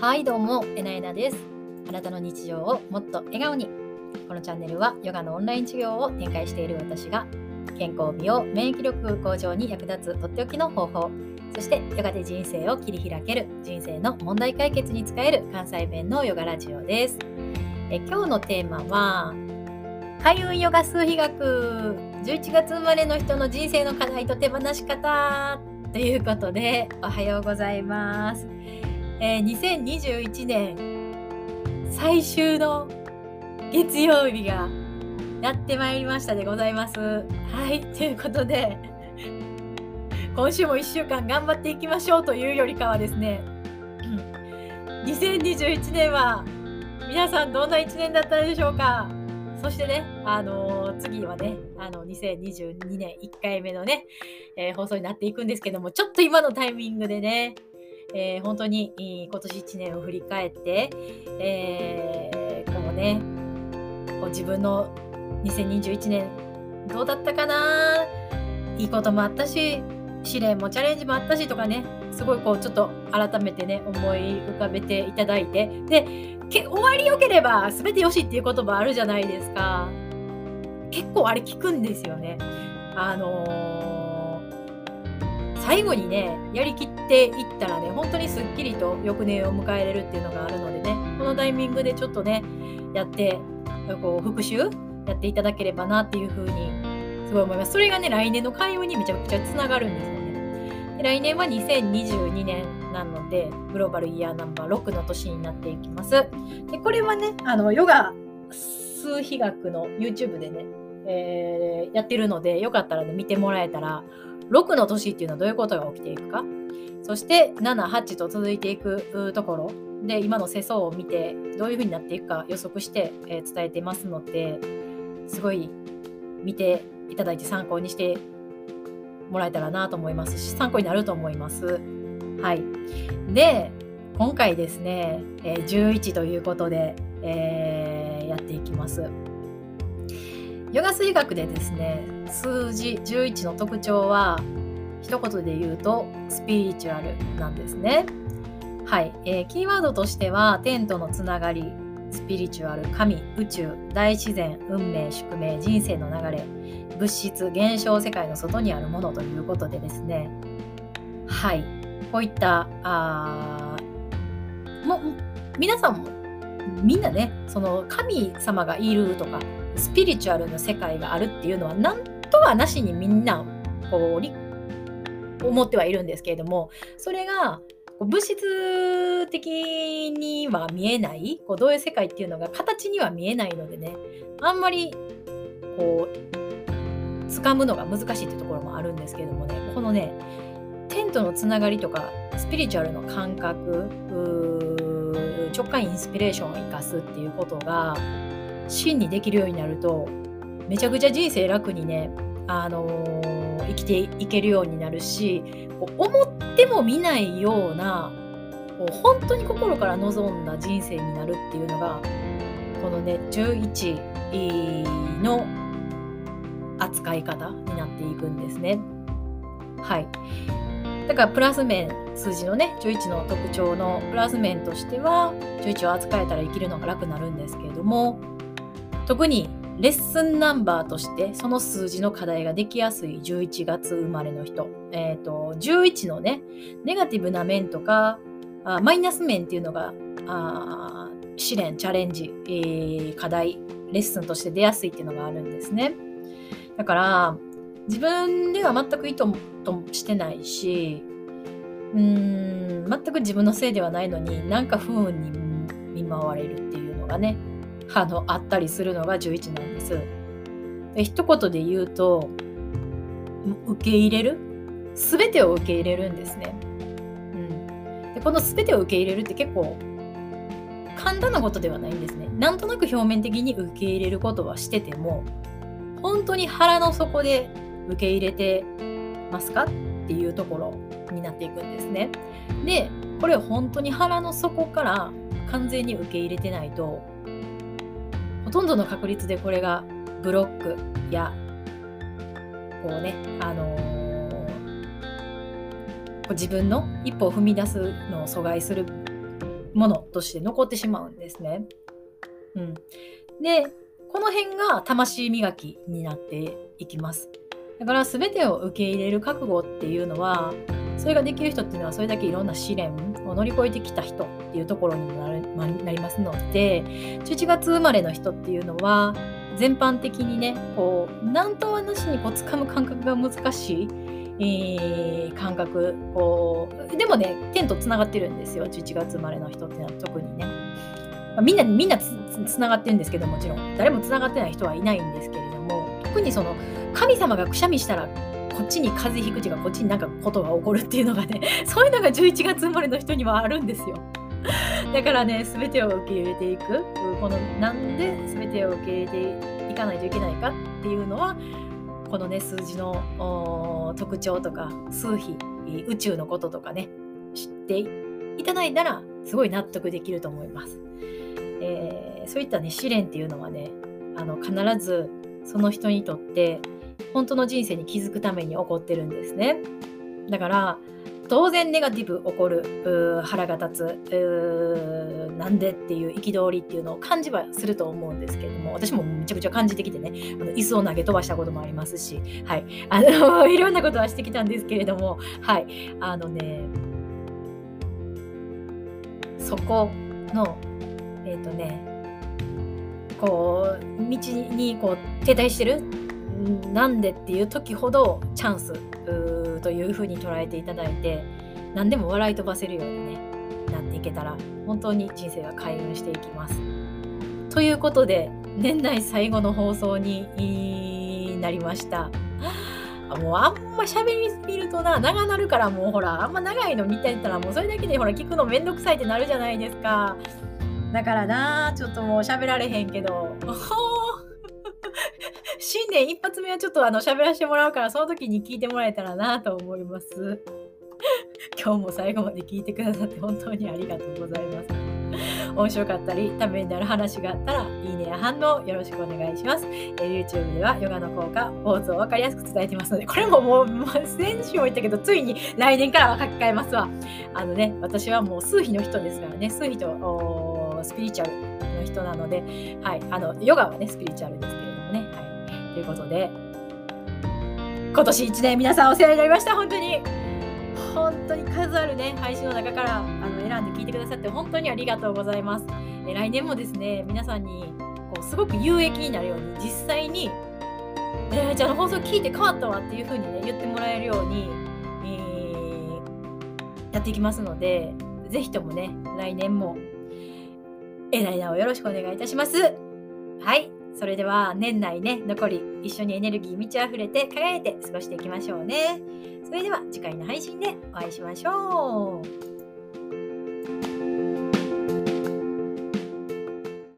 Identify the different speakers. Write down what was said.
Speaker 1: はいどうもえなえなです。あなたの日常をもっと笑顔に。このチャンネルはヨガのオンライン授業を展開している私が健康美容免疫力向上に役立つとっておきの方法。そしてヨガで人生を切り開ける人生の問題解決に使える関西弁のヨガラジオです。え今日のテーマは開運ヨガ数比学。11月生まれの人の人生の課題と手放し方。ということでおはようございます。えー、2021年最終の月曜日がやってまいりましたでございます。はい、ということで、今週も1週間頑張っていきましょうというよりかはですね、2021年は皆さんどんな1年だったでしょうかそしてね、あのー、次はね、あの、2022年1回目のね、えー、放送になっていくんですけども、ちょっと今のタイミングでね、えー、本当に今年1年を振り返って、えー、こうねこう自分の2021年どうだったかな？いいこともあったし試練もチャレンジもあったしとかねすごいこうちょっと改めてね思い浮かべていただいてで終わりよければ全てよしっていう言葉あるじゃないですか。結構あれ聞くんですよね。あのー最後にねやりきっていったらね本当にすっきりと翌年を迎えれるっていうのがあるのでねこのタイミングでちょっとねやってこう復習やっていただければなっていうふうにすごい思います。それがね来年の開運にめちゃくちゃつながるんですよね。で来年は2022年なのでグローバルイヤーナンバー6の年になっていきます。でこれはねあのヨガ数比学の YouTube でね、えー、やってるのでよかったらね見てもらえたら6の年っていうのはどういうことが起きていくか？そして78と続いていくところで今の世相を見てどういうふうになっていくか予測して、え伝えてますのですごい見ていただいて参考にしてもらえたらなと思いますし参考になると思います。はい、で今回ですね、え11ということで、えー、やっていきます。ヨガ水学でですね数字11の特徴は一言で言うとスピリチュアルなんですね。はい、えー、キーワードとしては天とのつながりスピリチュアル神宇宙大自然運命宿命人生の流れ物質現象世界の外にあるものということでですね。はい。こういったあも皆さんもみんなねその神様がいるとかスピリチュアルな世界があるっていうのはなんとはなしにみんなこう思ってはいるんですけれどもそれが物質的には見えないこうどういう世界っていうのが形には見えないのでねあんまりこう掴むのが難しいっていうところもあるんですけどもねこのねテントのつながりとかスピリチュアルの感覚直感インスピレーションを生かすっていうことが真にできるようになるとめちゃくちゃ人生楽にね、あのー、生きていけるようになるしこう思っても見ないようなこう本当に心から望んだ人生になるっていうのがこのね11の扱い方になっていくんですね。はい。だからプラス面数字のね11の特徴のプラス面としては11を扱えたら生きるのが楽になるんですけれども特にレッスンナンバーとしてその数字の課題ができやすい11月生まれの人、えーと、11のねネガティブな面とかあマイナス面っていうのがあ試練チャレンジ、えー、課題レッスンとして出やすいっていうのがあるんですね。だから自分では全く意図としてないしうーん全く自分のせいではないのになんか不運に見舞われるっていうのがねあのあったりするのが11なんです。で一言で言うと受け入れる？全てを受け入れるんですね。うん、でこの全てを受け入れるって結構簡単なことではないんですね。なんとなく表面的に受け入れることはしてても本当に腹の底で受け入れてますかっていうところになっていくんですね。でこれ本当に腹の底から完全に受け入れてないとほとんどの確率でこれがブロックやこうねあのー、自分の一歩を踏み出すのを阻害するものとして残ってしまうんですね。うん、でこの辺が魂磨きになっていきます。だから全てを受け入れる覚悟っていうのはそれができる人っていうのはそれだけいろんな試練を乗り越えてきた人っていうところにもなる、まなりますので11月生まれの人っていうのは全般的にねこう何とはなしにこう掴む感覚が難しい、えー、感覚こうでもね天とつながってるんですよ11月生まれの人っていうのは特にね、まあ、みんなみんなつつながってるんですけどもちろん。誰もつながってない人はいないんですけれども特にその神様がくしゃみしたらこっちに風邪ひくちがこっちになんかことが起こるっていうのがね そういうのが11月生まれの人にはあるんですよ。だからね全てを受け入れていくこのなんで全てを受け入れていかないといけないかっていうのはこのね数字の特徴とか数比宇宙のこととかね知っていただいたらすごい納得できると思います。えー、そういったね試練っていうのはねあの必ずその人にとって本当の人生に気づくために起こってるんですね。だから当然ネガティブ起こる腹が立つなんでっていう憤りっていうのを感じはすると思うんですけれども私もめちゃくちゃ感じてきてねあの椅子を投げ飛ばしたこともありますし、はい、あの いろんなことはしてきたんですけれどもはいあのねそこのえっ、ー、とねこう道にこう停滞してるなんでっていう時ほどチャンスというふうに捉えていただいて何でも笑い飛ばせるように、ね、なっていけたら本当に人生が開運していきます。ということで年内最後の放送になりました。もうあんま喋りすぎるとな長なるからもうほらあんま長いの見てたらもうそれだけでほら聞くのめんどくさいってなるじゃないですか。だからなちょっともう喋られへんけど。新年一発目はちょっとあの喋らせてもらうからその時に聞いてもらえたらなと思います。今日も最後まで聞いてくださって本当にありがとうございます。面白かったり、ためになる話があったら、いいねや反応よろしくお願いします。え YouTube ではヨガの効果、ポーズを分かりやすく伝えてますので、これももう、まあ、先週も言ったけど、ついに来年からは書き換えますわ。あのね、私はもう数秘の人ですからね、数秘とスピリチュアルの人なので、はい、あの、ヨガはね、スピリチュアルですけれどもね、はいということで、今年1年皆さんお世話になりました。本当に。本当に数あるね、配信の中からあの選んで聞いてくださって本当にありがとうございます。え来年もですね、皆さんにこうすごく有益になるように、実際に、えー、じゃあ放送聞いて変わったわっていう風にね、言ってもらえるように、えー、やっていきますので、ぜひともね、来年も、えらいなをよろしくお願いいたします。はい。それでは年内ね、残り一緒にエネルギー満ち溢れて輝いて過ごしていきましょうね。それでは次回の配信でお会いしましょう。